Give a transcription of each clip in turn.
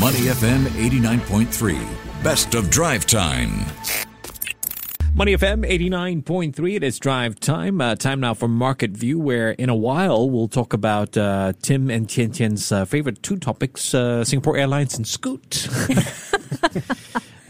Money FM 89.3. Best of drive time. Money FM 89.3. It is drive time. Uh, time now for Market View, where in a while we'll talk about uh, Tim and Tian Tian's uh, favorite two topics uh, Singapore Airlines and Scoot.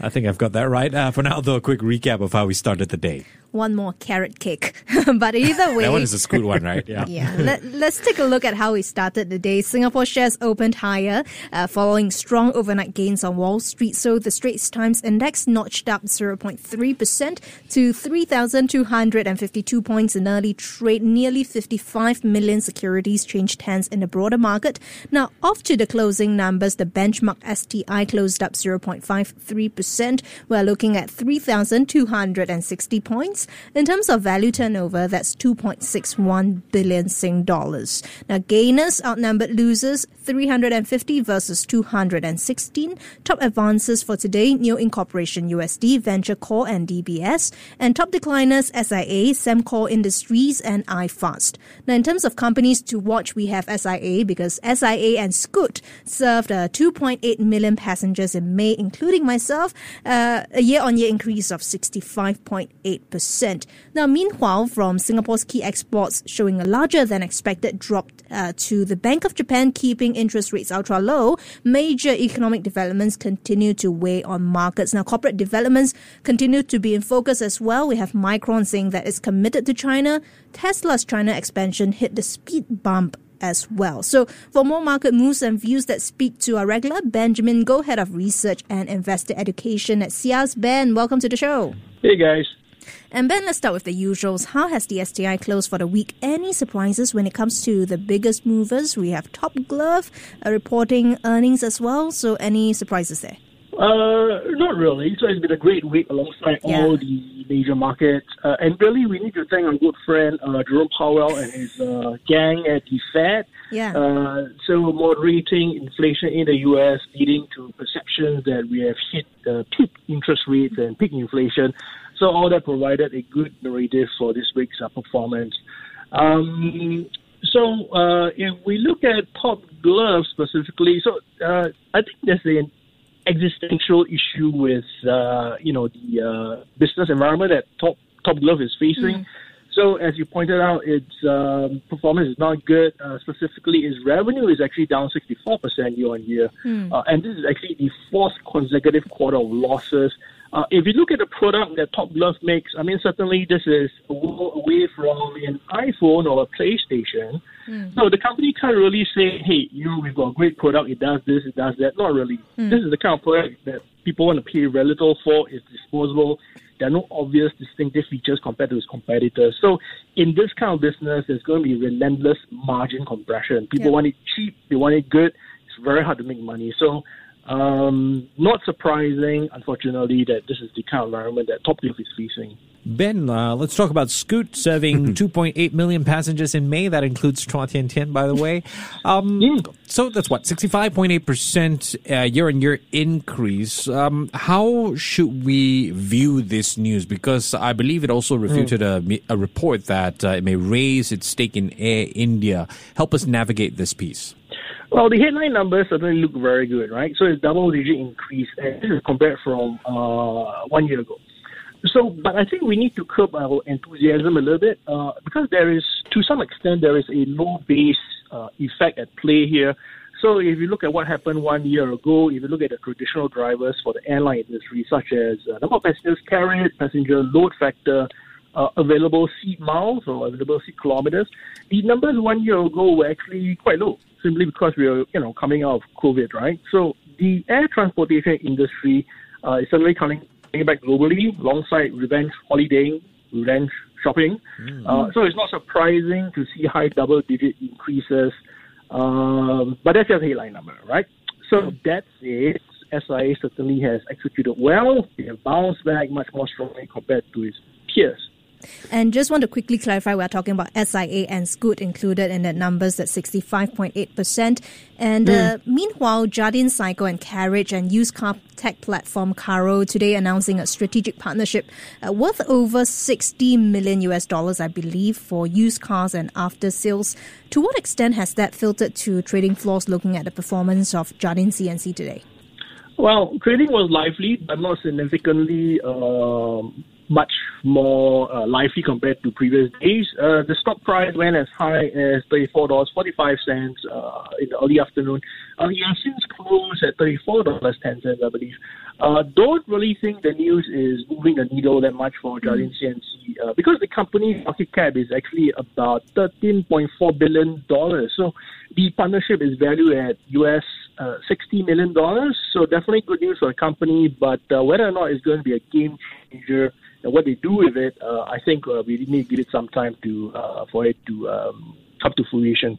I think I've got that right. Uh, for now, though, a quick recap of how we started the day one more carrot cake. but either way, that one is a scoot one, right? Yeah. yeah. Let, us take a look at how we started the day. Singapore shares opened higher uh, following strong overnight gains on Wall Street. So the Straits Times Index notched up 0.3% to 3,252 points in early trade. Nearly 55 million securities changed hands in the broader market. Now, off to the closing numbers, the benchmark STI closed up 0.53%. We're looking at 3,260 points. In terms of value turnover, that's 2.61 billion Sing dollars. Now, gainers outnumbered losers 350 versus 216. Top advances for today, Nio Incorporation USD, Venture Corp and DBS. And top decliners, SIA, Sembcorp Industries and iFast. Now, in terms of companies to watch, we have SIA because SIA and Scoot served uh, 2.8 million passengers in May, including myself, uh, a year-on-year increase of 65.8%. Now, meanwhile, from Singapore's key exports showing a larger than expected drop uh, to the Bank of Japan keeping interest rates ultra low, major economic developments continue to weigh on markets. Now, corporate developments continue to be in focus as well. We have Micron saying that it's committed to China. Tesla's China expansion hit the speed bump as well. So, for more market moves and views that speak to our regular, Benjamin Goh, Head of Research and Investor Education at SIAS. Ben, welcome to the show. Hey, guys. And Ben, let's start with the usuals. How has the STI closed for the week? Any surprises when it comes to the biggest movers? We have Top Glove uh, reporting earnings as well. So, any surprises there? Uh, not really. So it's been a great week alongside yeah. all the major markets. Uh, and really, we need to thank our good friend uh, Jerome Powell and his uh, gang at the Fed. Yeah. Uh, so moderating inflation in the U.S., leading to perceptions that we have hit uh, peak interest rates and peak inflation. So all that provided a good narrative for this week's uh, performance. Um, so uh, if we look at Top Glove specifically, so uh, I think there's an existential issue with uh, you know the uh, business environment that Top Top Glove is facing. Mm. So as you pointed out, its um, performance is not good. Uh, specifically, its revenue is actually down 64% year on year, mm. and this is actually the fourth consecutive quarter of losses. Uh, if you look at the product that Top Glove makes, I mean, certainly this is away from an iPhone or a PlayStation. Mm. So the company can't really say, hey, you know, we've got a great product, it does this, it does that. Not really. Mm. This is the kind of product that people want to pay very little for. It's disposable. There are no obvious distinctive features compared to its competitors. So in this kind of business, there's going to be relentless margin compression. People yep. want it cheap, they want it good. It's very hard to make money. So um, not surprising, unfortunately, that this is the kind of environment that Top Glove is facing. Ben, uh, let's talk about Scoot serving 2.8 million passengers in May. That includes Chua Tian Tian, by the way. Um, yeah. So that's what, 65.8% uh, year on year increase. Um, how should we view this news? Because I believe it also refuted mm. a, a, report that uh, it may raise its stake in Air India. Help us navigate this piece. Well, the headline numbers certainly look very good, right? So it's double digit increase, and this is compared from uh, one year ago. So, but I think we need to curb our enthusiasm a little bit uh, because there is, to some extent, there is a low base uh, effect at play here. So, if you look at what happened one year ago, if you look at the traditional drivers for the airline industry, such as uh, number of passengers carried, passenger load factor, uh, available seat miles or available seat kilometers, the numbers one year ago were actually quite low simply because we are, you know, coming out of COVID, right? So the air transportation industry uh, is certainly coming back globally alongside revenge holidaying, revenge shopping. Mm-hmm. Uh, so it's not surprising to see high double-digit increases, um, but that's just a headline number, right? So that's it. SIA certainly has executed well. They have bounced back much more strongly compared to its peers. And just want to quickly clarify, we're talking about SIA and Scoot included in that numbers at 65.8%. And mm. uh, meanwhile, Jardine Cycle and Carriage and used car tech platform Carro today announcing a strategic partnership uh, worth over 60 million US dollars, I believe, for used cars and after sales. To what extent has that filtered to trading floors looking at the performance of Jardine C&C today? Well, trading was lively, but not significantly um, much more uh, lively compared to previous days. Uh, the stock price went as high as $34.45 uh, in the early afternoon. Uh, it has since closed at $34.10, I believe. Uh, don't really think the news is moving the needle that much for Jardine C&C uh, because the company's market cap is actually about $13.4 billion. So the partnership is valued at US uh, $60 million. So definitely good news for the company, but uh, whether or not it's going to be a game changer and what they do with it, uh, I think uh, we need to give it some time to uh, for it to um, come to fruition.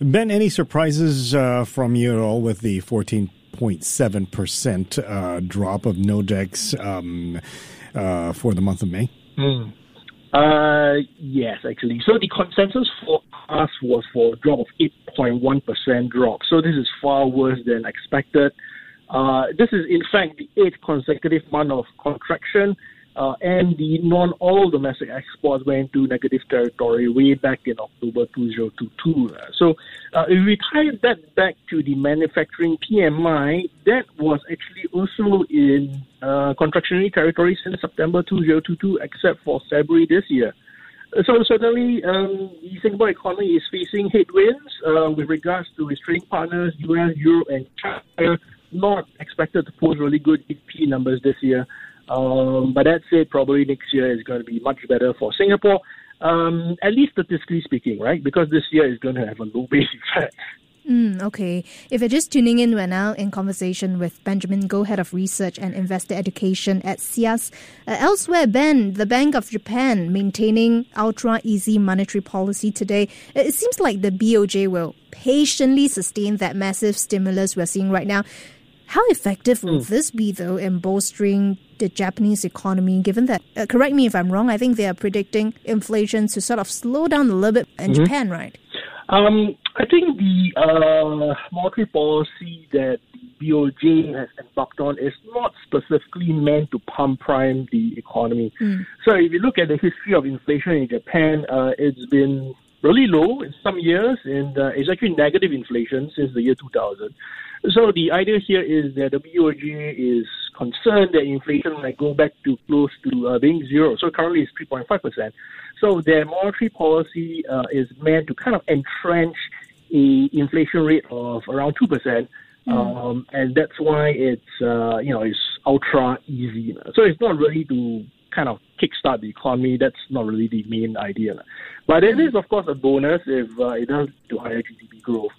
Ben, any surprises uh, from you at all with the 14.7% uh, drop of NODX um, uh, for the month of May? Mm. yes, actually. So the consensus forecast was for a drop of 8.1% drop. So this is far worse than expected. this is, in fact, the eighth consecutive month of contraction uh, and the non-oil domestic exports went into negative territory way back in October 2022. So uh, if we tie that back to the manufacturing PMI, that was actually also in uh, contractionary territory since September 2022, except for February this year. So certainly, um, the Singapore economy is facing headwinds uh, with regards to its trading partners, US, Europe, and China, not expected to post really good GDP numbers this year. Um, but that said, probably next year is going to be much better for Singapore, um, at least statistically speaking, right? Because this year is going to have a low base effect. Mm, okay. If you're just tuning in, we're now in conversation with Benjamin Goh, Head of Research and Investor Education at SIAS. Uh, elsewhere, Ben, the Bank of Japan maintaining ultra easy monetary policy today. It seems like the BOJ will patiently sustain that massive stimulus we're seeing right now. How effective will mm. this be, though, in bolstering the Japanese economy, given that, uh, correct me if I'm wrong, I think they are predicting inflation to sort of slow down a little bit in mm-hmm. Japan, right? Um, I think the uh, monetary policy that the BOJ has embarked on is not specifically meant to pump prime the economy. Mm. So if you look at the history of inflation in Japan, uh, it's been really low in some years, and uh, it's actually negative inflation since the year 2000. So the idea here is that the BOJ is concerned that inflation might go back to close to uh, being zero. So currently it's 3.5%. So their monetary policy uh, is meant to kind of entrench a inflation rate of around 2%. Mm. Um, and that's why it's, uh, you know, it's ultra easy. So it's not really to kind of kickstart the economy. That's not really the main idea. But it is, of course, a bonus if uh, it does to higher GDP growth.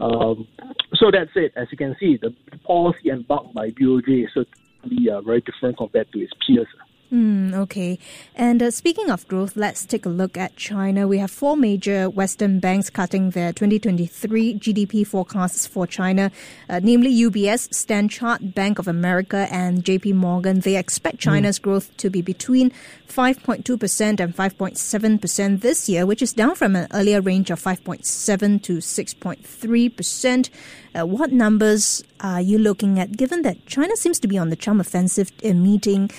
Um, so that's it. As you can see, the policy embarked by BOJ is certainly uh, very different compared to its peers. Mm, okay. And uh, speaking of growth, let's take a look at China. We have four major Western banks cutting their 2023 GDP forecasts for China, uh, namely UBS, Stanchart, Bank of America, and JP Morgan. They expect hmm. China's mm. growth to be between 5.2% and 5.7% this year, which is down from an earlier range of 5.7 to 6.3%. Uh, what numbers are you looking at, given that China seems to be on the charm offensive in meeting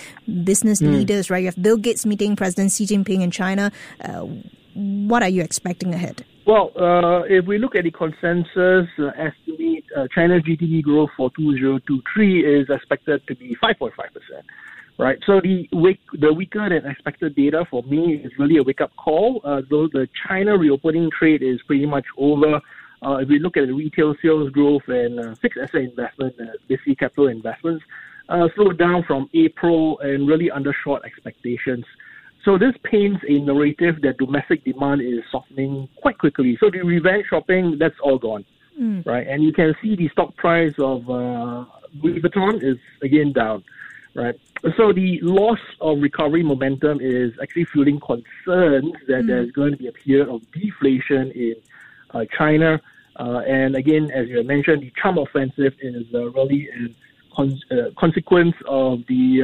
business mm. leaders, right? You have Bill Gates meeting President Xi Jinping in China. Uh, what are you expecting ahead? Well, uh, if we look at the consensus uh, estimate, uh, China's GDP growth for 2023 is expected to be 5.5%. Right, so the weak, the weaker than expected data for me is really a wake up call. Uh, though the China reopening trade is pretty much over, uh, if we look at the retail sales growth and uh, fixed asset investment, uh, basically capital investments, uh, slowed down from April and really undershot expectations. So this paints a narrative that domestic demand is softening quite quickly. So the revenge shopping, that's all gone, mm. right? And you can see the stock price of uh, Louis Vuitton is again down, right? So the loss of recovery momentum is actually fueling concerns that mm. there's going to be a period of deflation in China. Uh, and again, as you mentioned, the Trump offensive is uh, really a con- consequence of the,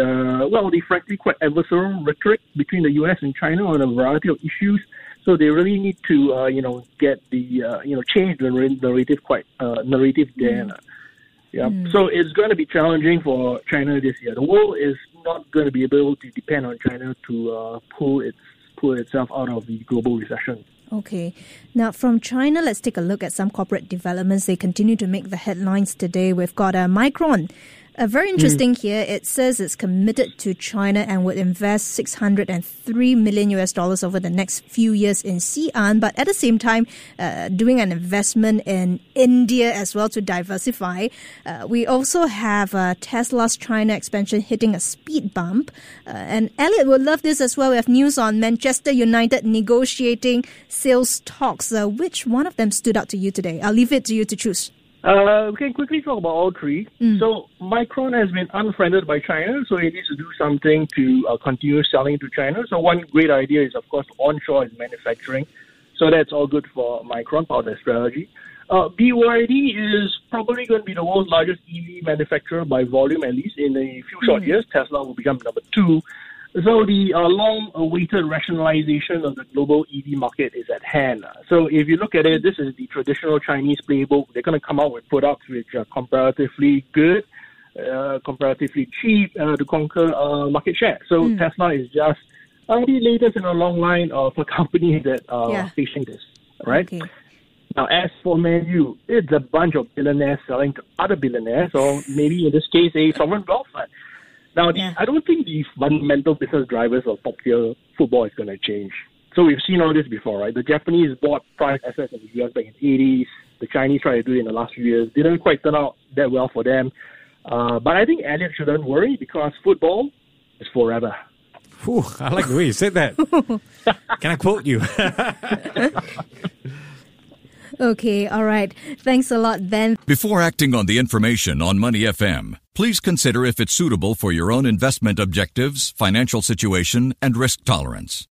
well, the frankly quite adversarial rhetoric between the U.S. and China on a variety of issues. So they really need to, uh, you know, get the, uh, you know, change the narrative quite uh, narrative there. Mm. Yeah. Mm. So it's going to be challenging for China this year. The world is not going to be able to depend on China to pull its pull itself out of the global recession. Okay. Now, from China, let's take a look at some corporate developments. They continue to make the headlines today. We've got uh, Micron Uh, very interesting mm. here. It says it's committed to China and would invest 603 million US dollars over the next few years in Xi'an, but at the same time, uh, doing an investment in India as well to diversify. Uh, we also have uh, Tesla's China expansion hitting a speed bump. Uh, and Elliot would love this as well. We have news on Manchester United negotiating sales talks. Uh, which one of them stood out to you today? I'll leave it to you to choose. Uh, we can quickly talk about all three. Mm. So Micron has been unfriended by China, so it needs to do something to uh, continue selling to China. So one great idea is, of course, onshore is manufacturing. So that's all good for Micron, part of their strategy. Uh, BYD is probably going to be the world's largest EV manufacturer by volume, at least in a few short mm. years. Tesla will become number two. So the uh, long-awaited rationalization of the global EV market is at hand. So if you look at it, this is the traditional Chinese playbook. They're going to come out with products which are comparatively good, uh, comparatively cheap uh, to conquer uh, market share. So mm. Tesla is just uh, the latest in a long line of a company that are yeah. facing this, right? Okay. Now, as for Man U, it's a bunch of billionaires selling to other billionaires, or maybe in this case, a sovereign wealth fund. Now, yeah. I don't think the fundamental business drivers of top tier football is going to change. So we've seen all this before, right? The Japanese bought private assets in the US back in the 80s. The Chinese tried to do it in the last few years. Didn't quite turn out that well for them. Uh, but I think Elliot shouldn't worry because football is forever. Whew, I like the way you said that. Can I quote you? okay, all right. Thanks a lot, Ben. Before acting on the information on Money FM, Please consider if it's suitable for your own investment objectives, financial situation, and risk tolerance.